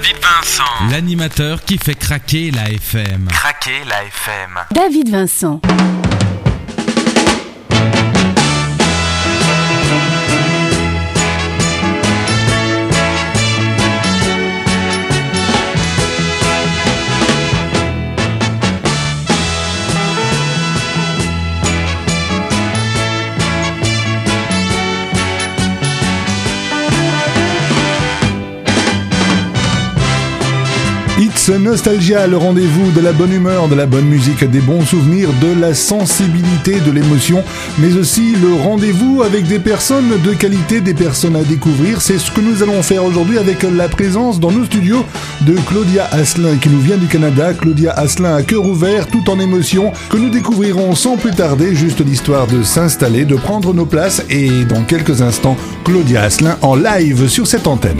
David Vincent. L'animateur qui fait craquer la FM. Craquer la FM. David Vincent. Ce Nostalgia, le rendez-vous de la bonne humeur, de la bonne musique, des bons souvenirs, de la sensibilité, de l'émotion, mais aussi le rendez-vous avec des personnes de qualité, des personnes à découvrir. C'est ce que nous allons faire aujourd'hui avec la présence dans nos studios de Claudia Asselin qui nous vient du Canada. Claudia Asselin à cœur ouvert, tout en émotion, que nous découvrirons sans plus tarder, juste l'histoire de s'installer, de prendre nos places et dans quelques instants, Claudia Asselin en live sur cette antenne.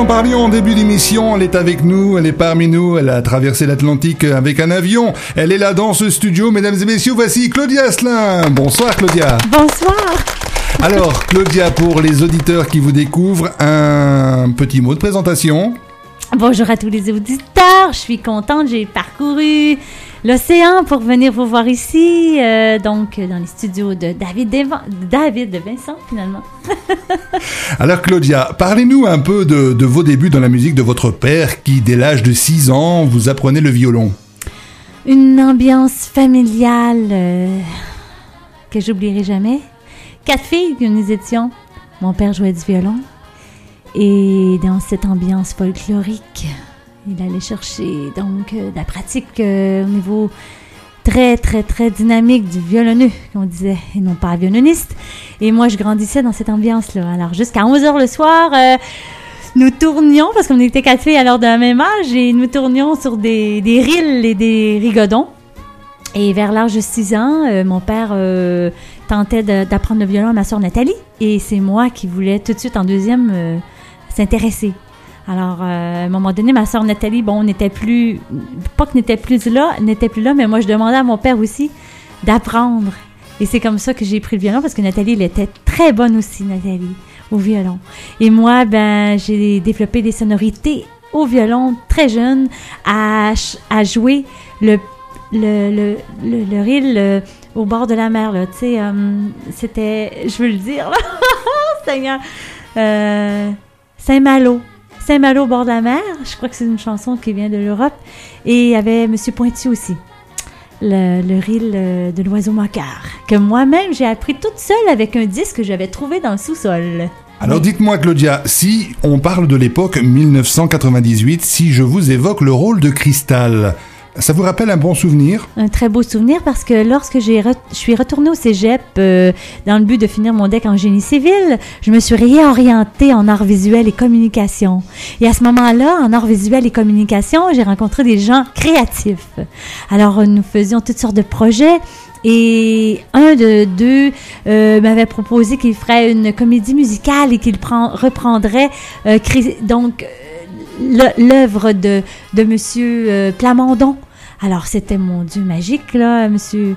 Nous en parlions en début d'émission, elle est avec nous, elle est parmi nous, elle a traversé l'Atlantique avec un avion, elle est là dans ce studio, mesdames et messieurs, voici Claudia Asselin. Bonsoir Claudia. Bonsoir. Alors Claudia, pour les auditeurs qui vous découvrent, un petit mot de présentation. Bonjour à tous les auditeurs, je suis contente, j'ai parcouru l'océan pour venir vous voir ici, euh, donc dans les studios de David, Devan- David de Vincent finalement. Alors Claudia, parlez-nous un peu de, de vos débuts dans la musique de votre père qui, dès l'âge de 6 ans, vous apprenait le violon. Une ambiance familiale euh, que j'oublierai jamais. Quatre filles que nous étions. Mon père jouait du violon. Et dans cette ambiance folklorique, il allait chercher donc euh, de la pratique euh, au niveau très, très, très dynamique du violonneux, qu'on disait, et non pas violoniste. Et moi, je grandissais dans cette ambiance-là. Alors, jusqu'à 11 heures le soir, euh, nous tournions, parce qu'on était quatre filles alors de la même âge, et nous tournions sur des, des rilles et des rigodons. Et vers l'âge de 6 ans, mon père tentait d'apprendre le violon à ma soeur Nathalie. Et c'est moi qui voulais tout de suite en deuxième s'intéresser. Alors, euh, à un moment donné, ma soeur Nathalie, bon, n'était plus, pas que n'était plus là, n'était plus là, mais moi, je demandais à mon père aussi d'apprendre. Et c'est comme ça que j'ai pris le violon parce que Nathalie, elle était très bonne aussi, Nathalie, au violon. Et moi, ben, j'ai développé des sonorités au violon très jeune à, à jouer le, le, le, le, reel euh, au bord de la mer, là. Tu sais, euh, c'était, je veux le dire. Seigneur. Saint-Malo. Saint-Malo au bord de la mer. Je crois que c'est une chanson qui vient de l'Europe. Et il y avait Monsieur Pointu aussi. Le, le reel euh, de l'oiseau moqueur. Que moi-même, j'ai appris toute seule avec un disque que j'avais trouvé dans le sous-sol. Alors dites-moi Claudia, si on parle de l'époque 1998, si je vous évoque le rôle de Cristal, ça vous rappelle un bon souvenir? Un très beau souvenir parce que lorsque je suis retournée au cégep euh, dans le but de finir mon deck en génie civil, je me suis réorientée en art visuel et communication. Et à ce moment-là, en art visuel et communication, j'ai rencontré des gens créatifs. Alors, nous faisions toutes sortes de projets. Et un de deux euh, m'avait proposé qu'il ferait une comédie musicale et qu'il prend- reprendrait euh, donc l'œuvre de, de Monsieur euh, Plamondon. Alors c'était mon Dieu magique là, Monsieur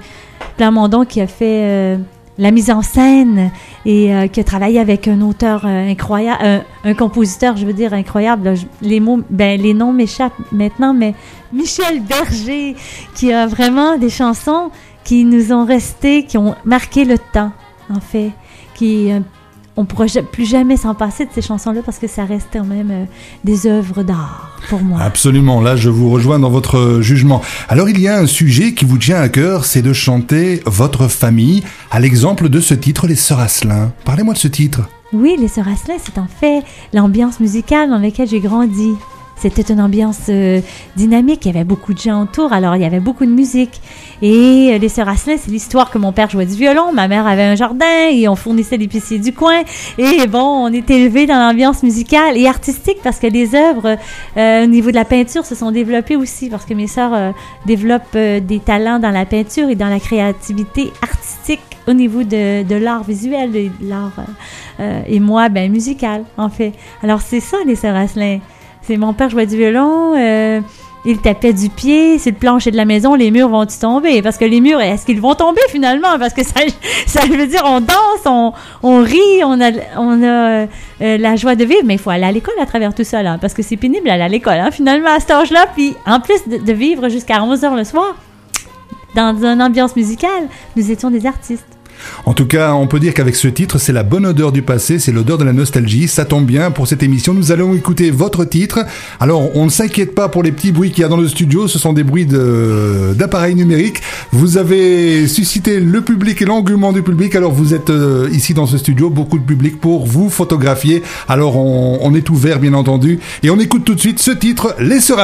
Plamondon qui a fait euh, la mise en scène et euh, qui a travaillé avec un auteur incroyable, un, un compositeur, je veux dire incroyable. les mots, ben les noms m'échappent maintenant, mais Michel Berger qui a vraiment des chansons qui nous ont resté, qui ont marqué le temps en fait, qui euh, on pourra plus jamais s'en passer de ces chansons-là parce que ça reste quand même euh, des œuvres d'art pour moi. Absolument, là je vous rejoins dans votre jugement. Alors il y a un sujet qui vous tient à cœur, c'est de chanter votre famille, à l'exemple de ce titre Les Sœurs Asselin. Parlez-moi de ce titre. Oui, les Sœurs Asselin, c'est en fait l'ambiance musicale dans laquelle j'ai grandi. C'était une ambiance euh, dynamique, il y avait beaucoup de gens autour, alors il y avait beaucoup de musique. Et euh, les Sœurs Asselin, c'est l'histoire que mon père jouait du violon, ma mère avait un jardin et on fournissait l'épicier du coin. Et bon, on était élevés dans l'ambiance musicale et artistique parce que les œuvres euh, au niveau de la peinture se sont développées aussi parce que mes sœurs euh, développent euh, des talents dans la peinture et dans la créativité artistique au niveau de, de l'art visuel de l'art euh, et moi ben musical en fait. Alors c'est ça les sœurs Asselin. C'est mon père jouait du violon, euh, il tapait du pied sur le plancher de la maison, les murs vont-ils tomber? Parce que les murs, est-ce qu'ils vont tomber finalement? Parce que ça, veut dire on danse, on, rit, on a, euh, la joie de vivre, mais il faut aller à l'école à travers tout ça parce que c'est pénible d'aller à l'école hein, finalement à cet âge-là. Puis en plus de, de vivre jusqu'à 11 heures le soir dans une ambiance musicale, nous étions des artistes. En tout cas, on peut dire qu'avec ce titre, c'est la bonne odeur du passé, c'est l'odeur de la nostalgie. Ça tombe bien pour cette émission. Nous allons écouter votre titre. Alors, on ne s'inquiète pas pour les petits bruits qu'il y a dans le studio. Ce sont des bruits d'appareils numériques. Vous avez suscité le public et l'engouement du public. Alors, vous êtes euh, ici dans ce studio, beaucoup de public pour vous photographier. Alors, on, on est ouvert, bien entendu. Et on écoute tout de suite ce titre, Les Sœurs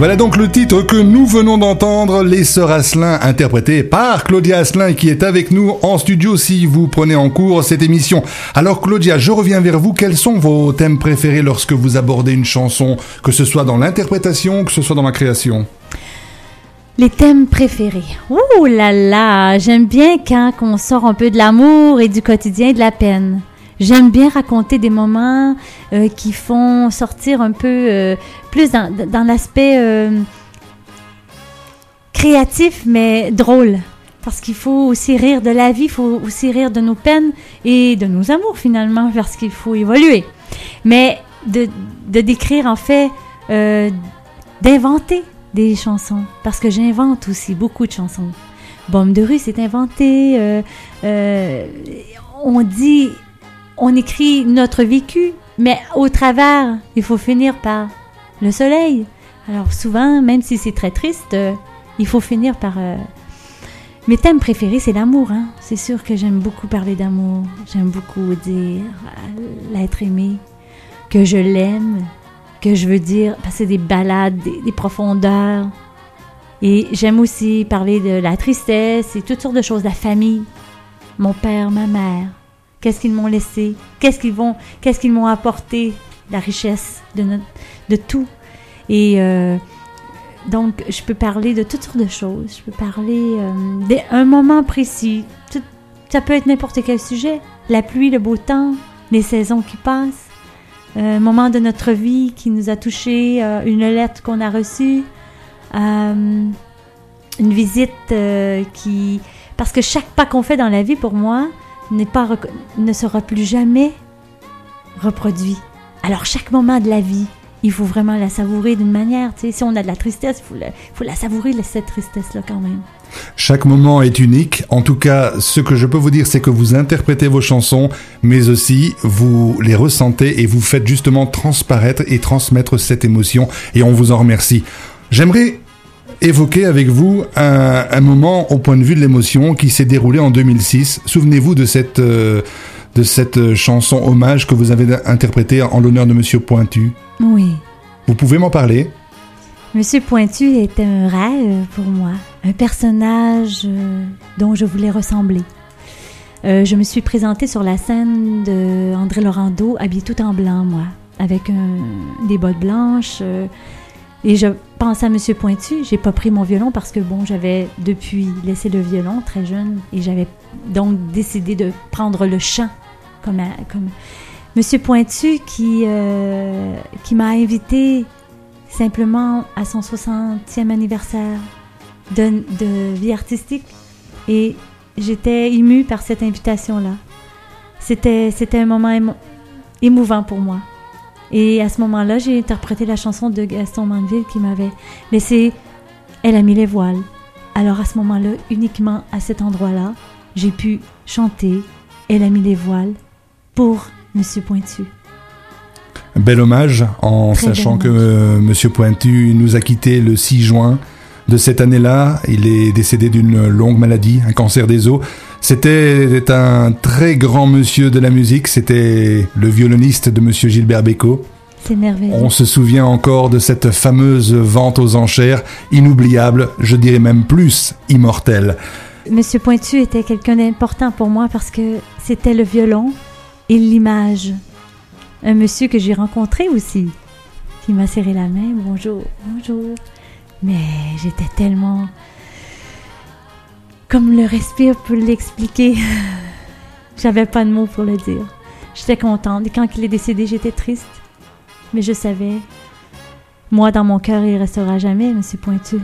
voilà donc le titre que nous venons d'entendre, Les Sœurs Asselin, interprété par Claudia Asselin, qui est avec nous en studio si vous prenez en cours cette émission. Alors Claudia, je reviens vers vous. Quels sont vos thèmes préférés lorsque vous abordez une chanson, que ce soit dans l'interprétation, que ce soit dans la création? Les thèmes préférés. Ouh là là, j'aime bien quand on sort un peu de l'amour et du quotidien et de la peine. J'aime bien raconter des moments euh, qui font sortir un peu euh, plus dans, dans l'aspect euh, créatif, mais drôle. Parce qu'il faut aussi rire de la vie, il faut aussi rire de nos peines et de nos amours finalement, parce qu'il faut évoluer. Mais de, de décrire en fait, d'inventer des chansons, parce que j'invente aussi beaucoup de chansons. Bombe de rue, c'est inventé. on dit, on écrit notre vécu, mais au travers, il faut finir par le soleil. Alors souvent, même si c'est très triste, euh, il faut finir par... euh, Mes thèmes préférés, c'est l'amour. Hein. C'est sûr que j'aime beaucoup parler d'amour. J'aime beaucoup dire euh, l'être aimé, que je l'aime, que je veux dire, passer des balades, des, des profondeurs. Et j'aime aussi parler de la tristesse et toutes sortes de choses, la famille, mon père, ma mère, qu'est-ce qu'ils m'ont laissé, qu'est-ce qu'ils vont, qu'est-ce qu'ils m'ont apporté, la richesse de, notre- de tout. Et euh, donc, je peux parler de toutes sortes de choses. Je peux parler euh, d'un moment précis. Ça peut être n'importe quel sujet. La pluie, le beau temps, les saisons qui passent, euh, un moment de notre vie qui nous a touchés, euh, une lettre qu'on a reçue, une visite qui... Parce que chaque pas qu'on fait dans la vie, pour moi, pas ne sera plus jamais reproduit. Alors, chaque moment de la vie, il faut vraiment la savourer d'une manière. Tu si on a de la tristesse, il faut faut la savourer, cette tristesse-là, quand même. Chaque moment est unique. En tout cas, ce que je peux vous dire, c'est que vous interprétez vos chansons, mais aussi vous les ressentez et vous faites justement transparaître et transmettre cette émotion. Et on vous en remercie. J'aimerais évoquer avec vous un, un moment au point de vue de l'émotion qui s'est déroulé en 2006. Souvenez-vous de cette euh, de cette chanson hommage que vous avez interprétée en l'honneur de Monsieur Pointu. Oui. Vous pouvez m'en parler? Monsieur Pointu était un rêve pour moi, un personnage euh, dont je voulais ressembler. Euh, je me suis présentée sur la scène de André Laurando, habillée tout en blanc, moi, avec un- des bottes blanches. euh, et je pense à Monsieur Pointu. J'ai pas pris mon violon parce que bon, j'avais depuis laissé le violon très jeune et j'avais donc décidé de prendre le chant comme, comme Monsieur Pointu qui euh, qui m'a invité simplement à son 60e anniversaire de, vie artistique et j'étais émue par cette invitation-là. C'était, c'était un moment émo- émouvant pour moi. Et à ce moment-là, j'ai interprété la chanson de Gaston Manville qui m'avait laissé Elle a mis les voiles. Alors à ce moment-là, uniquement à cet endroit-là, j'ai pu chanter Elle a mis les voiles pour Monsieur Pointu. Un bel hommage en Très sachant que euh, Monsieur Pointu nous a quittés le 6 juin de cette année-là. Il est décédé d'une longue maladie, un cancer des os. C'était un très grand monsieur de la musique. C'était le violoniste de Monsieur Gilbert Bécaud. C'est merveilleux. On se souvient encore de cette fameuse vente aux enchères, inoubliable, je dirais même plus, immortelle. Monsieur Pointu était quelqu'un d'important pour moi parce que c'était le violon et l'image. Un monsieur que j'ai rencontré aussi, qui m'a serré la main. Bonjour, bonjour. Mais j'étais tellement. Comme le respire peut l'expliquer. J'avais pas de mots pour le dire. J'étais contente. Et quand il est décédé, j'étais triste. Mais je savais. Moi, dans mon cœur, il restera jamais, Monsieur Pointu.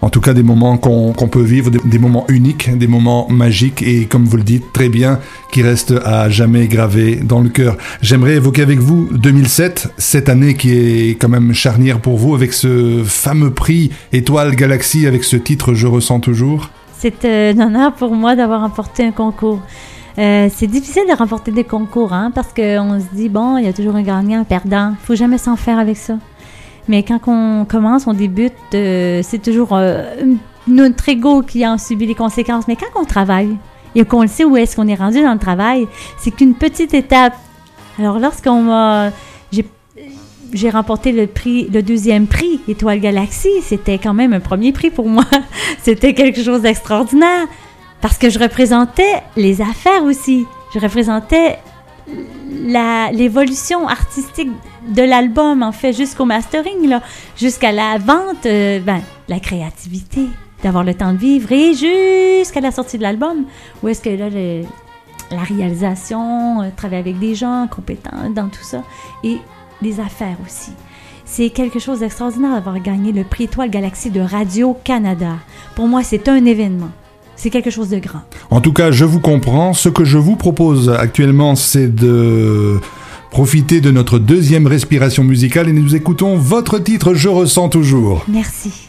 En tout cas, des moments qu'on peut vivre, des, moments uniques, des moments magiques et, comme vous le dites très bien, qui restent à jamais gravés dans le cœur. J'aimerais évoquer avec vous 2007, cette année qui est quand même charnière pour vous, avec ce fameux prix Étoile Galaxie, avec ce titre Je ressens toujours. C'est euh, un honneur pour moi d'avoir remporté un concours. Euh, c'est difficile de remporter des concours, hein, parce qu'on se dit, bon, il y a toujours un gagnant, un perdant. Il faut jamais s'en faire avec ça. Mais quand on commence, on débute, euh, c'est toujours euh, notre ego qui en subit les conséquences. Mais quand on travaille et qu'on le sait où est-ce qu'on est rendu dans le travail, c'est qu'une petite étape. Alors lorsqu'on m'a... j'ai- remporté le prix, le deuxième prix Étoile Galaxie, c'était quand même un premier prix pour moi. c'était quelque chose d'extraordinaire parce que je représentais les affaires aussi. Je représentais l'évolution artistique de l'album en fait jusqu'au mastering jusqu'à la vente, euh, ben la créativité, d'avoir le temps de vivre et jusqu'à la sortie de l'album où est-ce que là le- la réalisation, euh, travailler avec des gens compétents dans tout ça et les affaires aussi. C'est quelque chose d'extraordinaire d'avoir gagné le prix Étoile Galaxie de Radio-Canada. Pour moi, c'est un événement. C'est quelque chose de grand. En tout cas, je vous comprends. Ce que je vous propose actuellement, c'est de profiter de notre deuxième respiration musicale et nous écoutons votre titre Je ressens toujours. Merci.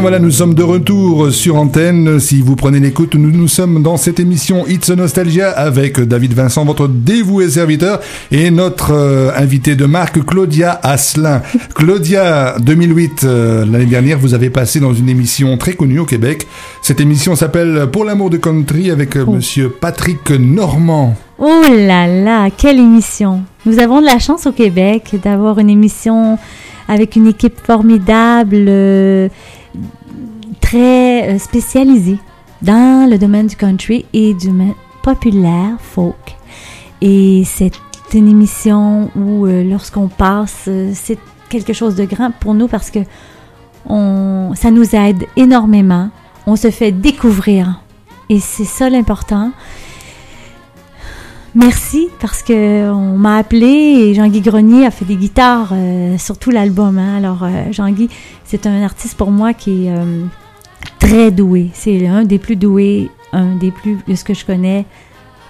Bien voilà, nous sommes de retour sur antenne. Si vous prenez l'écoute, nous nous sommes dans cette émission It's Nostalgia avec David Vincent, votre dévoué serviteur, et notre euh, invité de marque, Claudia Asselin. Claudia, 2008, euh, l'année dernière, vous avez passé dans une émission très connue au Québec. Cette émission s'appelle Pour l'amour de country avec euh, Oh. monsieur Patrick Normand. Oh là là, quelle émission! Nous avons de la chance au Québec d'avoir une émission avec une équipe formidable, euh, très euh, spécialisée dans le domaine du country et du populaire folk. Et c'est une émission où, euh, lorsqu'on passe, euh, c'est quelque chose de grand pour nous parce que on, ça nous aide énormément. On se fait découvrir. Et c'est ça l'important. Merci parce que on m'a appelé et Jean-Guy Grenier a fait des guitares euh, sur tout l'album. hein. Alors Jean-Guy, c'est un artiste pour moi qui très doué. C'est un des plus doués, un des plus de ce que je connais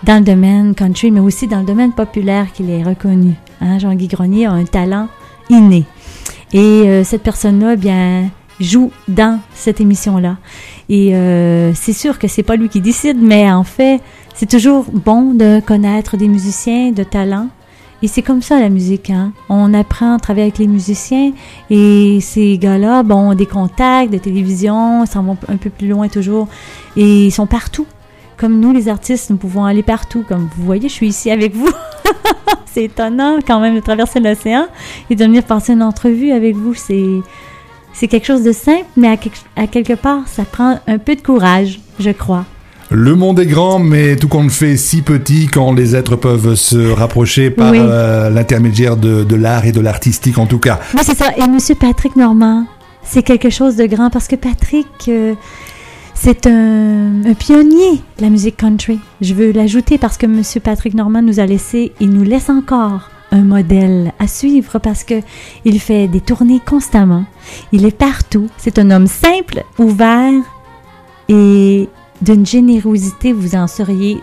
dans le domaine country, mais aussi dans le domaine populaire qu'il est reconnu. Hein. Jean-Guy Grenier a un talent inné. Et euh, cette personne-là, eh bien, joue dans cette émission-là. Et euh, c'est sûr que c'est pas lui qui décide, mais en fait, c'est toujours bon de connaître des musiciens de talent. Et c'est comme ça la musique, hein. On apprend à travailler avec les musiciens et ces gars-là, bon, ont des contacts de télévision, s'en vont un peu plus loin toujours et ils sont partout. Comme nous, les artistes, nous pouvons aller partout. Comme vous voyez, je suis ici avec vous. c'est étonnant quand même de traverser l'océan et de venir passer une entrevue avec vous. C'est c'est quelque chose de simple, mais à, quelque- à quelque part, ça prend un peu de courage, je crois. Le monde est grand, mais tout compte fait si petit quand les êtres peuvent se rapprocher par Oui. euh, l'intermédiaire de, de l'art et de l'artistique en tout cas. Oui, c'est ça. Et Monsieur Patrick Normand, c'est quelque chose de grand parce que Patrick, euh, c'est un, un pionnier de la musique country. Je veux l'ajouter parce que Monsieur Patrick Normand nous a laissé et nous laisse encore un modèle à suivre parce que il fait des tournées constamment. Il est partout. C'est un homme simple, ouvert et d'une générosité, vous en seriez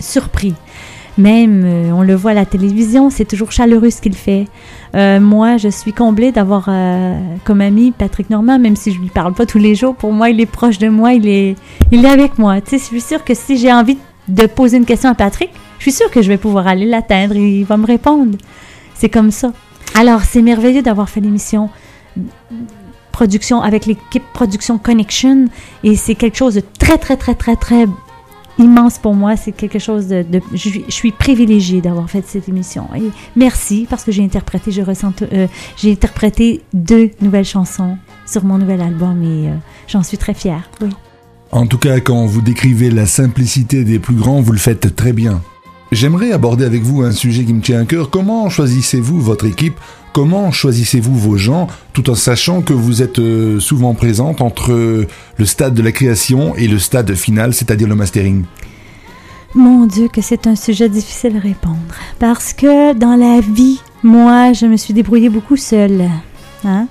surpris. Même, euh, on le voit à la télévision, c'est toujours chaleureux ce qu'il fait. Euh, moi, je suis comblée d'avoir euh, comme ami Patrick Normand, même si je lui parle pas tous les jours. Pour moi, il est proche de moi, il est, il est avec moi. Tu sais, je suis sûre que si j'ai envie de poser une question à Patrick, je suis sûre que je vais pouvoir aller l'atteindre et il va me répondre. C'est comme ça. Alors, c'est merveilleux d'avoir fait l'émission production avec l'équipe Production Connection et c'est quelque chose de très, très, très, très, très immense pour moi. C'est quelque chose de. je, suis- privilégiée d'avoir fait cette émission. Et merci parce que j'ai interprété, euh, j'ai interprété deux nouvelles chansons sur mon nouvel album et euh, j'en suis très fière. En tout cas, quand vous décrivez la simplicité des plus grands, vous le faites très bien. J'aimerais aborder avec vous un sujet qui me tient à cœur. Comment choisissez-vous votre équipe? Comment choisissez-vous vos gens? Tout en sachant que vous êtes euh, souvent présente entre euh, le stade de la création et le stade final, c'est-à-dire le mastering Mon Dieu, que c'est un sujet difficile à répondre. Parce que dans la vie, moi, je me suis débrouillée beaucoup seule. Hein?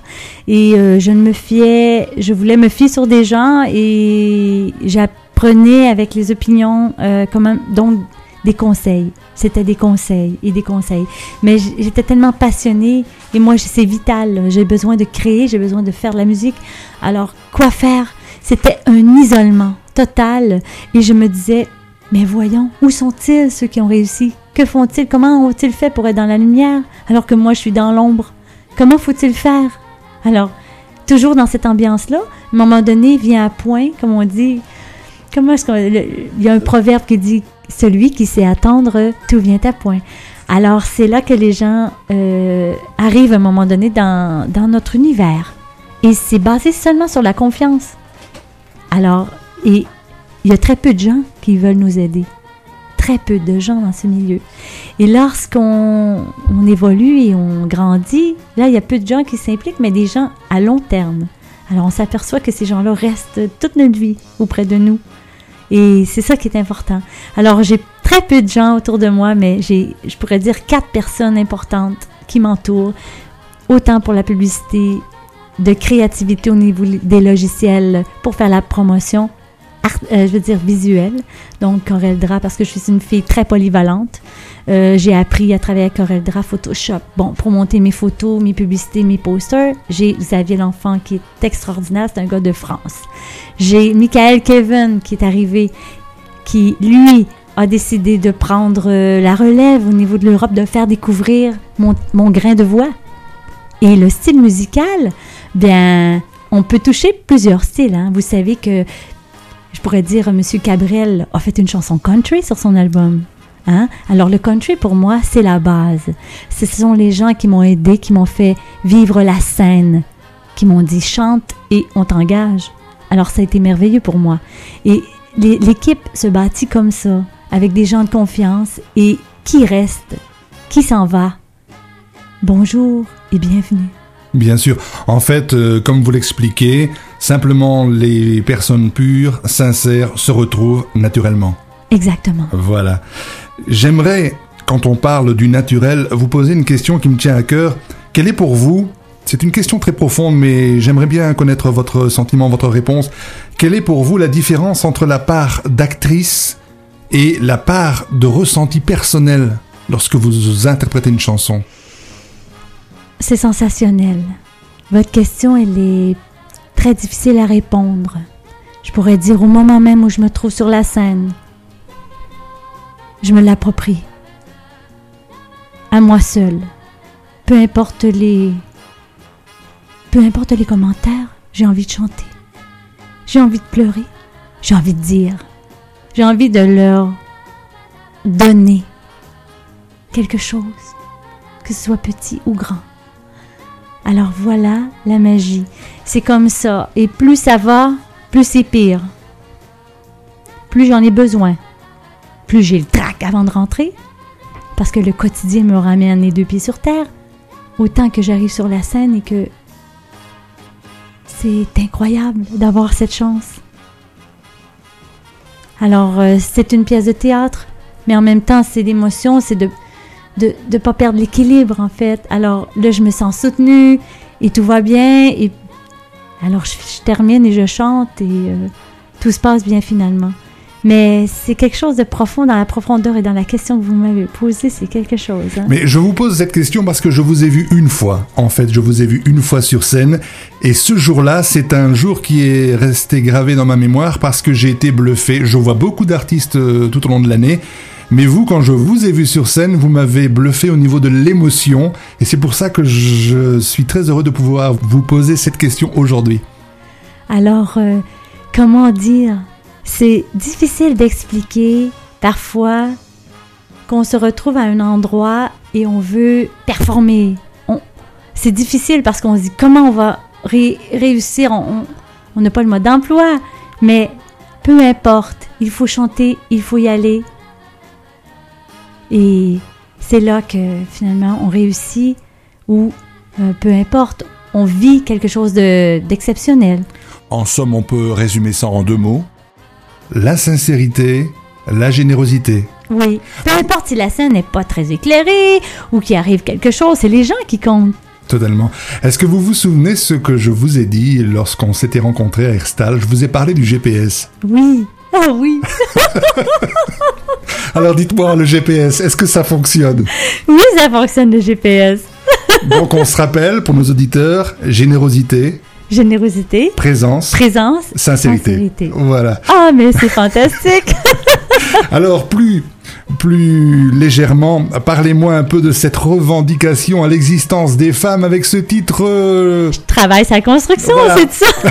Et euh, je ne me fiais, je voulais me fier sur des gens et j'apprenais avec les opinions, euh, donc des conseils. C'était des conseils et des conseils. Mais j'étais tellement passionnée et moi, c'est vital. J'ai besoin de créer, j'ai besoin de faire de la musique. Alors, quoi faire? C'était un isolement total et je me disais, mais voyons, où sont-ils ceux qui ont réussi? Que font-ils? Comment ont-ils fait pour être dans la lumière? Alors que moi je suis dans l'ombre? Comment faut-il faire? Alors, toujours dans cette ambiance-là, à un moment donné, vient à point, comme on dit. Comment est-ce qu'on. Il y a un proverbe qui dit Celui qui sait attendre, tout vient à point. Alors, c'est là que les gens euh, arrivent à un moment donné dans, dans notre univers. Et c'est basé seulement sur la confiance. Alors, et il y a très peu de gens qui veulent nous aider. Très peu de gens dans ce milieu. Et lorsqu'on on évolue et on grandit, là, il y a peu de gens qui s'impliquent, mais des gens à long terme. Alors, on s'aperçoit que ces gens-là restent toute notre vie auprès de nous. Et c'est ça qui est important. Alors, j'ai très peu de gens autour de moi, mais j'ai, je pourrais dire, quatre personnes importantes qui m'entourent, autant pour la publicité, de créativité au niveau des logiciels pour faire la promotion, art- euh, je veux dire visuelle. Donc Corel Draw parce que je suis une fille très polyvalente. Euh, j'ai appris à travailler avec Corel Draw, Photoshop. Bon, pour monter mes photos, mes publicités, mes posters, j'ai Xavier L'Enfant qui est extraordinaire, c'est un gars de France. J'ai Michael Kevin qui est arrivé, qui lui a décidé de prendre euh, la relève au niveau de l'Europe, de faire découvrir mon, mon grain de voix. Et le style musical, bien, on peut toucher plusieurs styles. hein. Vous savez que, je pourrais dire, M. Cabrel a fait une chanson country sur son album. Hein? Alors le country, pour moi, c'est la base. Ce sont les gens qui m'ont aidé, qui m'ont fait vivre la scène, qui m'ont dit chante et on t'engage. Alors ça a été merveilleux pour moi. Et l'équipe se bâtit comme ça, avec des gens de confiance et qui reste, qui s'en va. Bonjour et bienvenue. Bien sûr. En fait, euh, comme vous l'expliquez, simplement les personnes pures, sincères, se retrouvent naturellement. Exactement. Voilà. J'aimerais, quand on parle du naturel, vous poser une question qui me tient à cœur. Quelle est pour vous, c'est une question très profonde, mais j'aimerais bien connaître votre sentiment, votre réponse. Quelle est pour vous la différence entre la part d'actrice et la part de ressenti personnel lorsque vous interprétez une chanson? C'est sensationnel. Votre question, elle est très difficile à répondre. Je pourrais dire au moment même où je me trouve sur la scène, je me l'approprie. À moi seule. Peu importe les. Peu importe les commentaires, j'ai envie de chanter. J'ai envie de pleurer. J'ai envie de dire. J'ai envie de leur donner quelque chose, que ce soit petit ou grand. Alors voilà la magie. C'est comme ça. Et plus ça va, plus c'est pire. Plus j'en ai besoin. Plus j'ai le avant de rentrer. Parce que le quotidien me ramène les deux pieds sur terre. Autant que j'arrive sur la scène et que c'est incroyable d'avoir cette chance. Alors, euh, c'est une pièce de théâtre, mais en même temps, c'est l'émotion, c'est de ne pas perdre l'équilibre, en fait. Alors, là, je me sens soutenue et tout va bien. Et alors, je, je termine et je chante et euh, tout se passe bien finalement. Mais c'est quelque chose de profond dans la profondeur et dans la question que vous m'avez posée, c'est quelque chose. hein. Mais je vous pose cette question parce que je vous ai vu une fois. En fait, je vous ai vu une fois sur scène. Et ce jour-là, c'est un jour qui est resté gravé dans ma mémoire parce que j'ai été bluffé. Je vois beaucoup d'artistes euh, tout au long de l'année. Mais vous, quand je vous ai vu sur scène, vous m'avez bluffé au niveau de l'émotion. Et c'est pour ça que je suis très heureux de pouvoir vous poser cette question aujourd'hui. Alors, euh, comment dire C'est difficile d'expliquer parfois qu'on se retrouve à un endroit et on veut performer. C'est difficile parce qu'on se dit comment on va ré- réussir? On- n'a pas le mode d'emploi, mais peu importe. Il faut chanter, il faut y aller. Et c'est là que finalement on réussit ou euh, peu importe, on vit quelque chose de- d'exceptionnel. En somme, on peut résumer ça en deux mots. La sincérité, la générosité. Oui. Peu importe si la scène n'est pas très éclairée ou qu'il arrive quelque chose, c'est les gens qui comptent. Totalement. Est-ce que vous vous souvenez ce que je vous ai dit lorsqu'on s'était rencontrés à Herstal Je vous ai parlé du GPS. Oui. Ah oui. Alors dites-moi, le GPS, est-ce que ça fonctionne? Oui, ça fonctionne le GPS. Donc on se rappelle, pour nos auditeurs, générosité, Générosité, présence, présence, sincérité. sincérité. Voilà. Ah, mais c'est fantastique. Alors plus, plus légèrement, parlez-moi un peu de cette revendication à l'existence des femmes avec ce titre. euh, Travail sa construction, Voilà. c'est ça.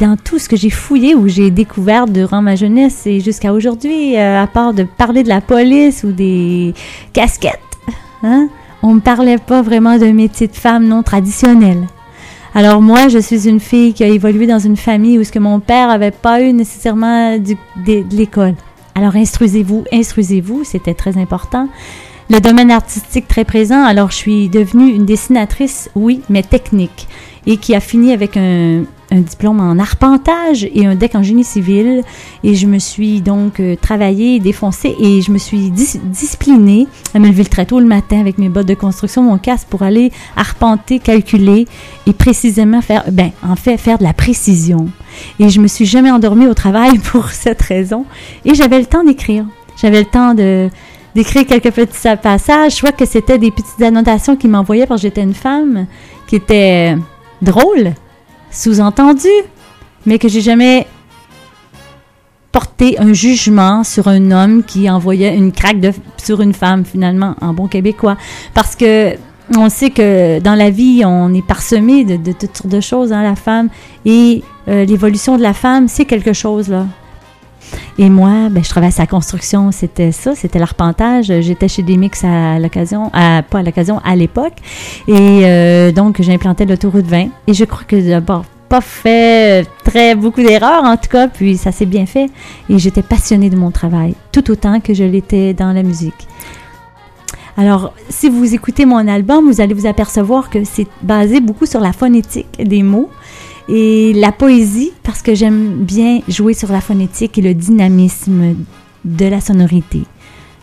Dans tout ce que j'ai fouillé ou j'ai découvert durant ma jeunesse et jusqu'à aujourd'hui, euh, à part de parler de la police ou des casquettes, hein, on me parlait pas vraiment d'un métier de femme non traditionnel. Alors moi, je suis une fille qui a évolué dans une famille où ce que mon père avait pas eu nécessairement de, de l'école. Alors instruisez-vous, instruisez-vous, c'était très important. Le domaine artistique très présent, alors je suis devenue une dessinatrice, oui, mais technique, et qui a fini avec un, un diplôme en arpentage et un deck en génie civil. Et je me suis donc euh, travaillée, défoncée, et je me suis dis- disciplinée à me lever très tôt le matin avec mes bottes de construction, mon casque, pour aller arpenter, calculer et précisément faire, ben, en fait, faire de la précision. Et je me suis jamais endormie au travail pour cette raison. Et j'avais le temps d'écrire. J'avais le temps de d'écrire quelques petits passages, soit que c'était des petites annotations qu'il m'envoyait parce que j'étais une femme, qui étaient drôles, sous-entendues, mais que j'ai jamais porté un jugement sur un homme qui envoyait une craque sur une femme, finalement, en bon québécois. Parce que on sait que dans la vie, on est parsemé de, de toutes sortes de choses, hein, la femme, et euh, l'évolution de la femme, c'est quelque chose, là. Et moi, ben, je travaillais à sa construction, c'était ça, c'était l'arpentage. J'étais chez Demix à l'occasion, à, pas à l'occasion, à l'époque. Et euh, donc, j'implantais l'autoroute 20. Et je crois que d'abord, pas fait très beaucoup d'erreurs en tout cas, puis ça s'est bien fait. Et j'étais passionnée de mon travail, tout autant que je l'étais dans la musique. Alors, si vous écoutez mon album, vous allez vous apercevoir que c'est basé beaucoup sur la phonétique des mots et la poésie, parce que j'aime bien jouer sur la phonétique et le dynamisme de la sonorité,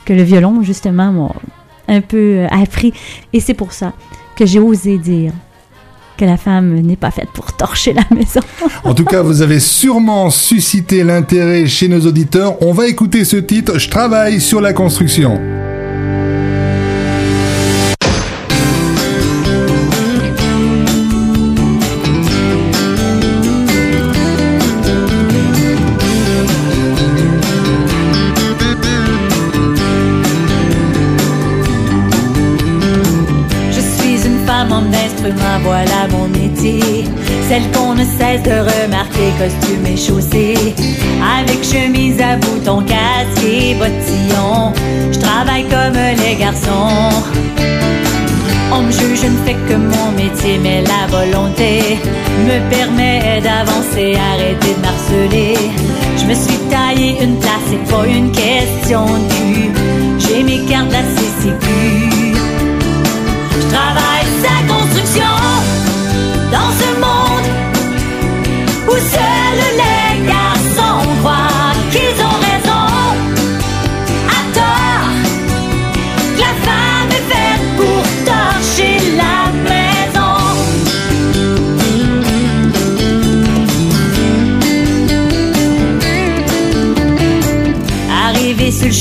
que le violon, justement, m'a un peu appris. Et c'est pour ça que j'ai osé dire que la femme n'est pas faite pour torcher la maison. En tout cas, vous avez sûrement suscité l'intérêt chez nos auditeurs. On va écouter ce titre, Je travaille sur la construction. De remarquer, costume et chaussée. Avec chemise à boutons, casque et bottillon. Je travaille comme les garçons. On me juge, je ne fais que mon métier, mais la volonté me permet d'avancer, arrêter de marceler. Je me suis taillé une place, c'est pas une question cul. J'ai mes cartes de la CCQ. Je travaille sa construction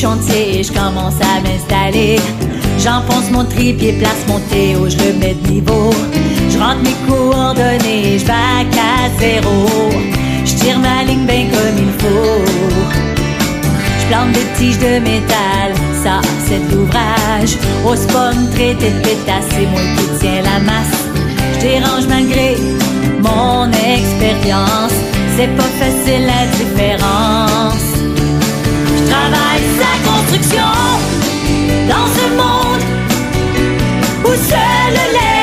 chantier, je commence à m'installer. J'enfonce mon tripied, place mon théo, je le mets de niveau. Je rentre mes coordonnées, je bac à zéro. Je tire ma ligne bien comme il faut. Je plante des tiges de métal, ça c'est l'ouvrage. Au spawn traité de pétasse, c'est moi qui tiens la masse. Je dérange malgré mon expérience. C'est pas facile la différence. Sa construction dans ce monde où seuls les garçons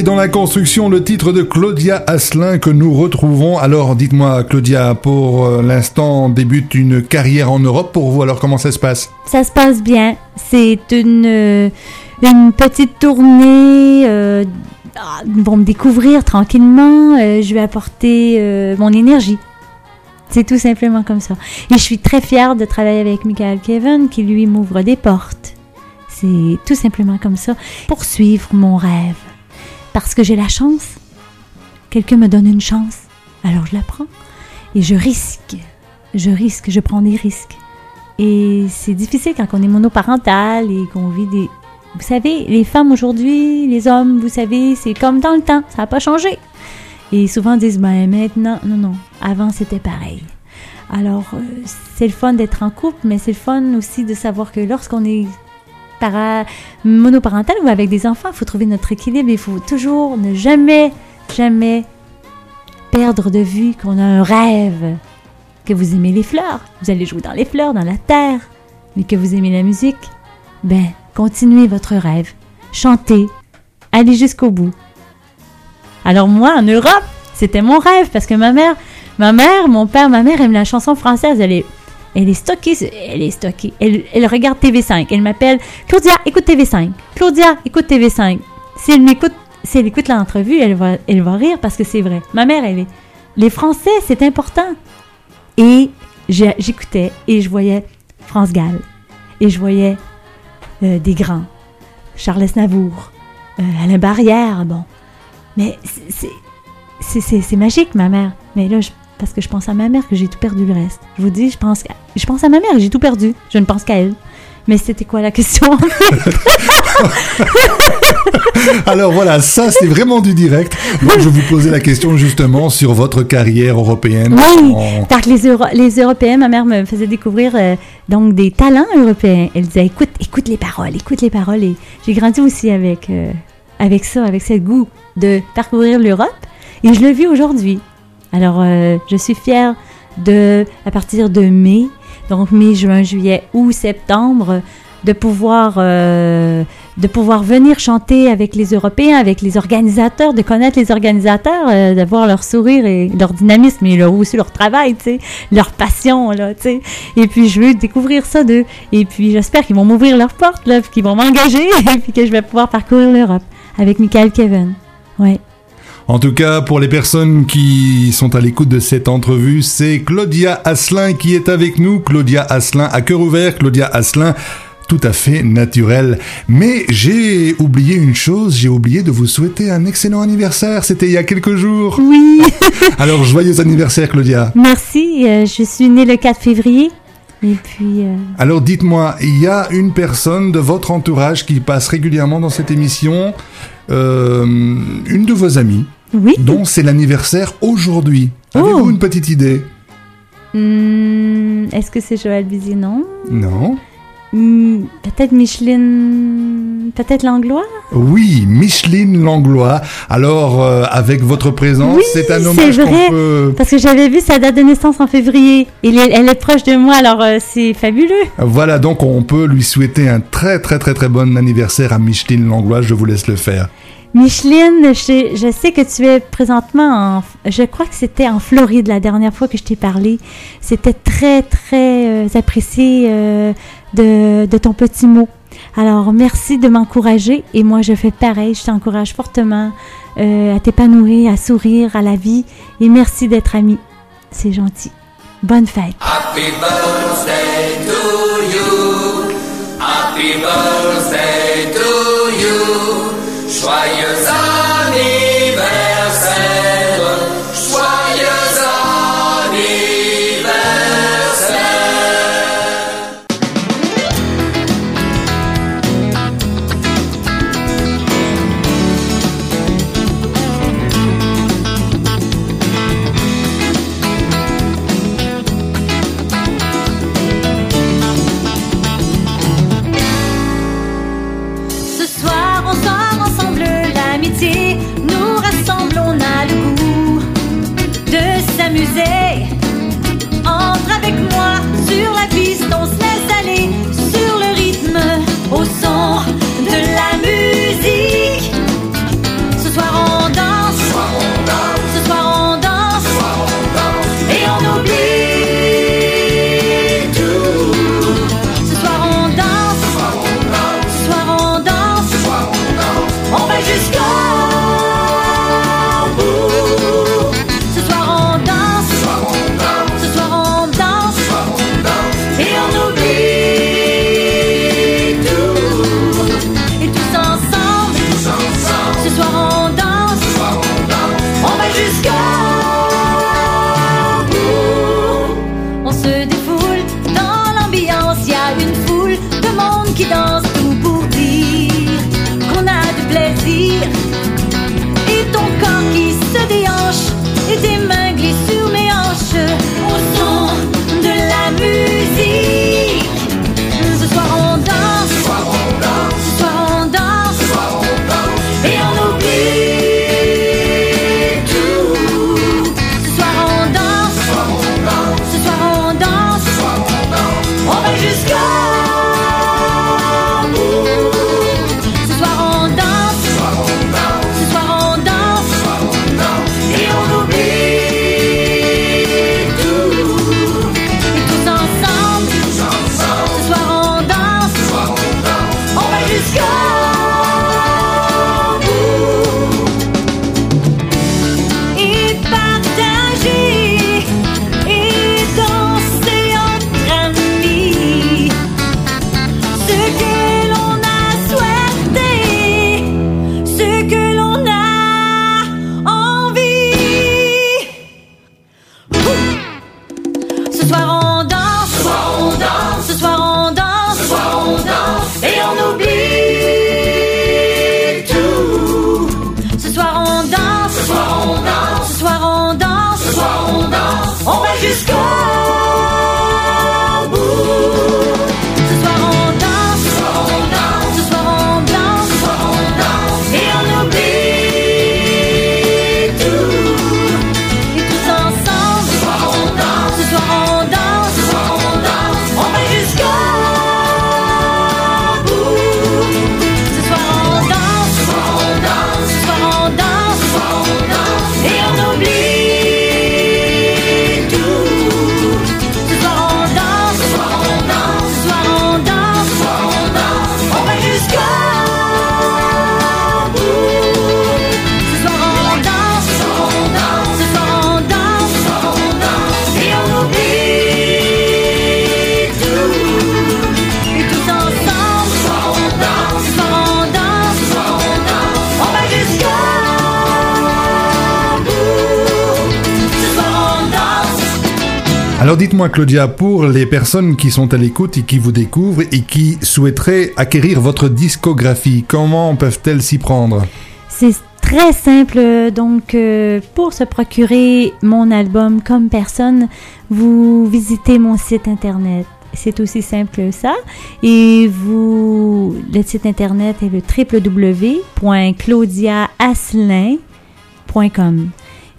Dans la construction, le titre de Claudia Asselin que nous retrouvons. Alors dites-moi Claudia, pour euh, l'instant débute une carrière en Europe pour vous, alors comment ça se passe? Ça se passe bien. C'est une, euh, une petite tournée. euh, ah, vont me découvrir tranquillement. euh, je vais apporter mon énergie. C'est tout simplement comme ça. Et je suis très fière de travailler avec Michael Kevin qui lui m'ouvre des portes. C'est tout simplement comme ça. Poursuivre mon rêve. Parce que j'ai la chance. Quelqu'un me donne une chance. Alors je la prends. Et je risque. Je risque. Je prends des risques. Et c'est difficile quand on est monoparental et qu'on vit des, Vous savez, les femmes aujourd'hui, les hommes, vous savez, c'est comme dans le temps, ça n'a pas changé. Et souvent disent, ben maintenant, non, non, avant c'était pareil. Alors, euh, c'est le fun d'être en couple, mais c'est le fun aussi de savoir que lorsqu'on est para monoparental ou avec des enfants, il faut trouver notre équilibre. Il faut toujours ne jamais, jamais perdre de vue qu'on a un rêve. Que vous aimez les fleurs, vous allez jouer dans les fleurs, dans la terre, mais que vous aimez la musique, ben, continuez votre rêve. Chantez. Allez jusqu'au bout. Alors moi, en Europe, c'était mon rêve parce que ma mère, ma mère, mon père, ma mère aime la chanson française. Elle est, elle est stockée, elle est stockée. Elle, regarde TV5. Elle m'appelle Claudia, écoute TV5. Claudia, écoute TV5. Si elle m'écoute, si écoute l'entrevue, elle va, elle va rire parce que c'est vrai. Ma mère, elle est. Les Français, c'est important. Et j'écoutais et je voyais France Gall. Et je voyais euh, des grands. Charles Aznavour, euh, Alain Barrière, bon. Mais c'est magique, ma mère. Mais là, je- parce que je pense à ma mère que j'ai tout perdu le reste. Je vous dis, je pense, je pense à ma mère, j'ai tout perdu. Je ne pense qu'à elle. Mais c'était quoi la question? Alors voilà, ça c'est vraiment du direct. Donc je vous posais la question justement sur votre carrière européenne. Oui, En- parce que les, Euro- les Européens, ma mère me faisait découvrir euh, donc des talents européens. Elle disait écoute, écoute les paroles, écoute les paroles. Et j'ai grandi aussi avec euh, avec ça, avec ce goût de parcourir l'Europe. Et je le vis aujourd'hui. Alors, euh, je suis fière de, à partir de mai, donc mai, juin, juillet, août, septembre, de pouvoir euh, de pouvoir venir chanter avec les Européens, avec les organisateurs, de connaître les organisateurs, euh, de voir leur sourire et leur dynamisme et leur, aussi leur travail, tu sais, leur passion, là, tu sais. Et puis, je veux découvrir ça d'eux. Et puis, j'espère qu'ils vont m'ouvrir leurs portes, là, qu'ils vont m'engager, et puis que je vais pouvoir parcourir l'Europe avec Michael Kevin. Ouais. En tout cas, pour les personnes qui sont à l'écoute de cette entrevue, c'est Claudia Asselin qui est avec nous. Claudia Asselin à cœur ouvert, Claudia Asselin tout à fait naturel. Mais j'ai oublié une chose, j'ai oublié de vous souhaiter un excellent anniversaire. C'était il y a quelques jours. Oui, Alors joyeux anniversaire Claudia. merci. euh, je suis née le 4 février. Et puis, euh, Alors dites-moi, il y a une personne de votre entourage qui passe régulièrement dans cette émission, euh, une de vos amies, oui. dont c'est l'anniversaire aujourd'hui. Avez-vous Oh. une petite idée Hmm, Est-ce que c'est Joël Bizy? Non. Non Hmm, peut-être Micheline. Peut-être Langlois? Oui, Micheline Langlois. Alors, euh, avec votre présence, Oui, c'est un c'est hommage vrai. qu'on peut... Parce que j'avais vu sa date de naissance en février. Elle, elle est proche de moi, alors euh, c'est fabuleux. Voilà, donc on peut lui souhaiter un très très très très bon anniversaire à Micheline Langlois. Je vous laisse le faire. Micheline, je, je sais que tu es présentement en... Je crois que c'était en Floride la dernière fois que je t'ai parlé. C'était très, très euh, apprécié euh, de, de ton petit mot. Alors, merci de m'encourager. Et moi, je fais pareil. Je t'encourage fortement euh, à t'épanouir, à sourire à la vie. Et merci d'être ami. C'est gentil. Bonne fête. Alors dites-moi Claudia, pour les personnes qui sont à l'écoute et qui vous découvrent et qui souhaiteraient acquérir votre discographie, comment peuvent-elles s'y prendre? C'est très simple. Donc, euh, pour se procurer mon album comme personne, vous visitez mon site internet. C'est aussi simple que ça. Et vous, le site internet est le www.claudiaasselin.com.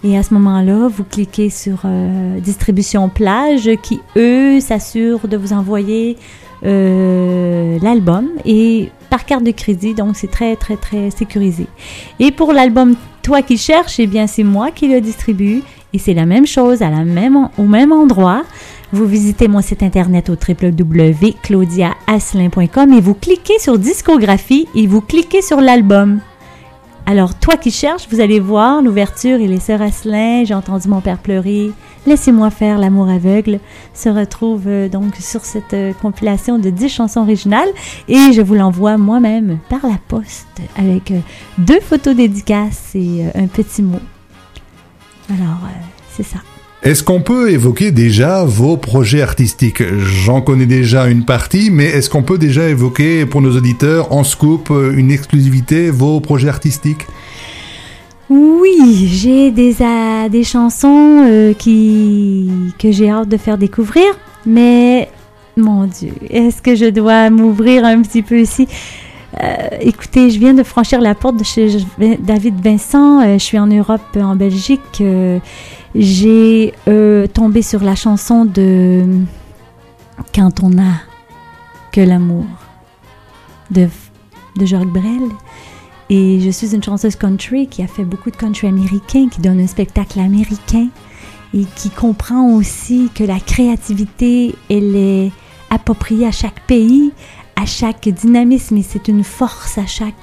Et à ce moment-là, vous cliquez sur euh, distribution plage qui, eux, s'assurent de vous envoyer euh, l'album et par carte de crédit, donc c'est très, très, très sécurisé. Et pour l'album Toi qui cherches, eh bien, c'est moi qui le distribue et c'est la même chose à la même, au même endroit. Vous visitez mon site internet au www.claudiaasselin.com et vous cliquez sur discographie et vous cliquez sur l'album. Alors, toi qui cherches, vous allez voir l'ouverture et les sœurs Asselin, j'ai entendu mon père pleurer, laissez-moi faire l'amour aveugle, se retrouve euh, donc sur cette euh, compilation de 10 chansons originales et je vous l'envoie moi-même par la poste avec euh, deux photos dédicaces et un petit mot. Alors, c'est ça. Est-ce qu'on peut évoquer déjà vos projets artistiques? J'en connais déjà une partie, mais est-ce qu'on peut déjà évoquer pour nos auditeurs en scoop, une exclusivité, vos projets artistiques? Oui, j'ai des, euh, des chansons euh, qui, que j'ai hâte de faire découvrir, mais mon Dieu, est-ce que je dois m'ouvrir un petit peu ici? Euh, écoutez, je viens de franchir la porte de chez David Vincent. Euh, je suis en Europe, en Belgique. Euh, j'ai tombé sur la chanson de Quand on a que l'amour de, de Jacques Brel. Et je suis une chanteuse country qui a fait beaucoup de country américain, qui donne un spectacle américain et qui comprend aussi que la créativité, elle est appropriée à chaque pays, à chaque dynamisme et c'est une force à chaque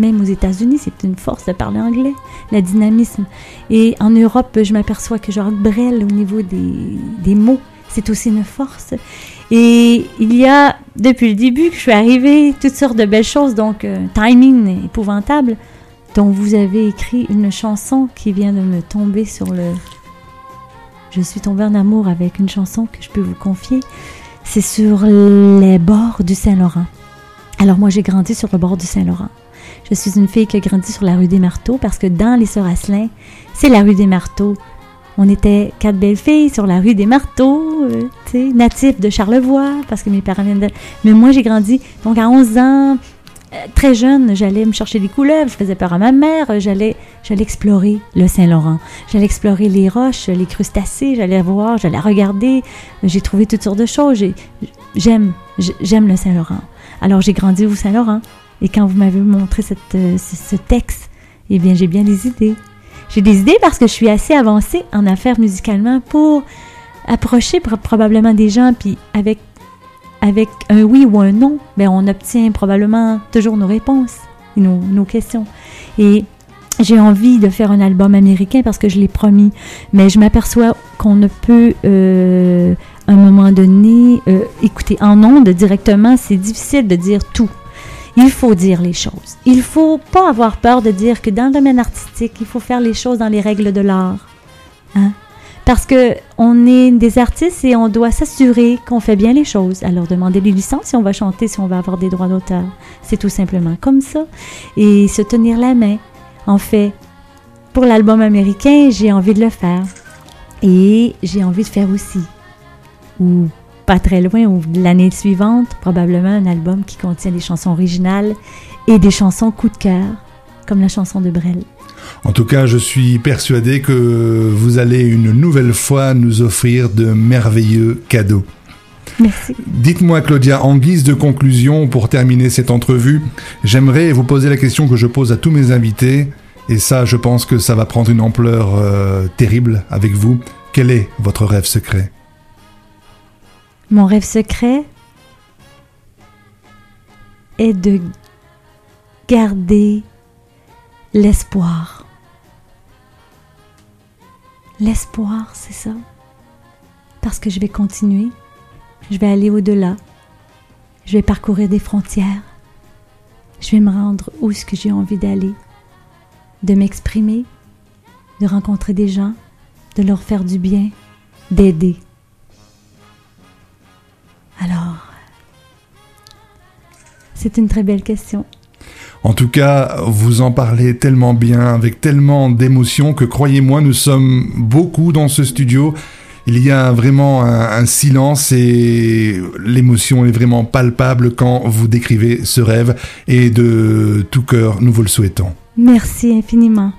même aux États-Unis, c'est une force de parler anglais, le dynamisme. Et en Europe, je m'aperçois que Jacques Brel, au niveau des, des mots, c'est aussi une force. Et il y a, depuis le début que je suis arrivée, toutes sortes de belles choses, donc euh, timing épouvantable, dont vous avez écrit une chanson qui vient de me tomber sur le... Je suis tombée en amour avec une chanson que je peux vous confier c'est sur les bords du Saint-Laurent. Alors moi, j'ai grandi sur le bord du Saint-Laurent. Je suis une fille qui a grandi sur la rue des Marteaux parce que dans les Sœurs Asselin, c'est la rue des Marteaux. On était quatre belles filles sur la rue des Marteaux, euh, natifs de Charlevoix, parce que mes parents viennent de... Mais moi, j'ai grandi, donc à 11 ans, euh, très jeune, j'allais me chercher des couleuvres, je faisais peur à ma mère, j'allais, j'allais explorer le Saint-Laurent, j'allais explorer les roches, les crustacés, j'allais voir, j'allais regarder, j'ai trouvé toutes sortes de choses. j'aime, j'aime le Saint-Laurent. Alors j'ai grandi au Saint-Laurent et quand vous m'avez montré euh, ce, texte, eh bien j'ai bien des idées. J'ai des idées parce que je suis assez avancée en affaires musicalement pour approcher probablement des gens puis avec avec un oui ou un non, ben on obtient probablement toujours nos réponses nos, questions. Et j'ai envie de faire un album américain parce que je l'ai promis, mais je m'aperçois qu'on ne peut, euh, à un moment donné, euh, écouter en ondes directement, c'est difficile de dire tout. Il faut dire les choses. Il faut pas avoir peur de dire que dans le domaine artistique, il faut faire les choses dans les règles de l'art. Hein? parce que on est des artistes et on doit s'assurer qu'on fait bien les choses. Alors demander des licences si on va chanter, si on va avoir des droits d'auteur, c'est tout simplement comme ça. Et se tenir la main. En fait, pour l'album américain, j'ai envie de le faire. Et j'ai envie de faire aussi, ou pas très loin, ou l'année suivante, probablement un album qui contient des chansons originales et des chansons coup de cœur, comme la chanson de Brel. En tout cas, je suis persuadé que vous allez une nouvelle fois nous offrir de merveilleux cadeaux. Merci. Dites-moi, Claudia, en guise de conclusion, pour terminer cette entrevue, j'aimerais vous poser la question que je pose à tous mes invités, et ça, je pense que ça va prendre une ampleur euh, terrible avec vous. Quel est votre rêve secret? Mon rêve secret est de garder l'espoir. L'espoir, c'est ça? Parce que je vais continuer, je vais aller au-delà, je vais parcourir des frontières, je vais me rendre où ce que j'ai envie d'aller, de m'exprimer, de rencontrer des gens, de leur faire du bien, d'aider. Alors, c'est une très belle question. En tout cas, vous en parlez tellement bien, avec tellement d'émotion, que croyez-moi, nous sommes beaucoup dans ce studio. Il y a vraiment un, un silence et l'émotion est vraiment palpable quand vous décrivez ce rêve et de tout cœur, nous vous le souhaitons. Merci infiniment.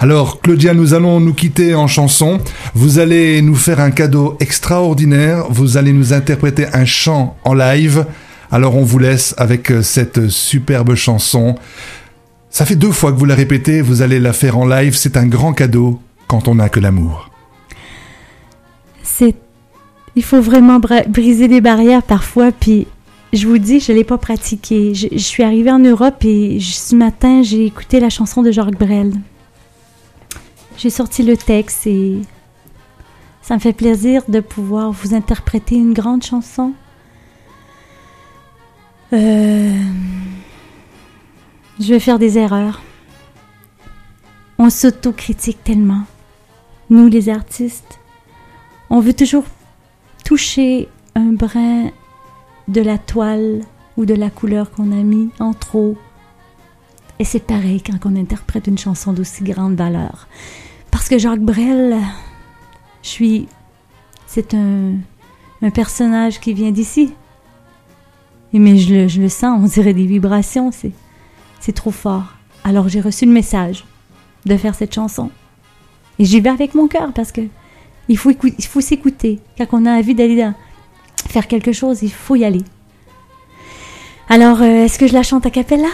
Alors, Claudia, nous allons nous quitter en chanson. Vous allez nous faire un cadeau extraordinaire. Vous allez nous interpréter un chant en live. Alors, on vous laisse avec cette superbe chanson. Ça fait deux fois que vous la répétez. Vous allez la faire en live. C'est un grand cadeau quand on n'a que l'amour. C'est. Il faut vraiment briser des barrières parfois, puis je vous dis, je ne l'ai pas pratiqué. Je, suis arrivée en Europe et ce matin, j'ai écouté la chanson de Jacques Brel. J'ai sorti le texte et ça me fait plaisir de pouvoir vous interpréter une grande chanson. Euh, Je vais faire des erreurs. On s'autocritique tellement. Nous, les artistes, on veut toujours toucher un brin de la toile ou de la couleur qu'on a mis en trop. Et c'est pareil quand on interprète une chanson d'aussi grande valeur. Parce que Jacques Brel, je suis. C'est un, personnage qui vient d'ici. Mais je le, je le sens, on dirait des vibrations, c'est, trop fort. Alors j'ai reçu le message de faire cette chanson. Et j'y vais avec mon cœur parce que il faut, faut s'écouter. Quand on a envie d'aller faire quelque chose, il faut y aller. Alors, euh, est-ce que je la chante a cappella?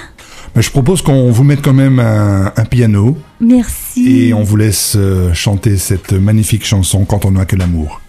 Mais je propose qu'on vous mette quand même un, un piano Merci. et on vous laisse euh, chanter cette magnifique chanson. Quand on n'a que l'amour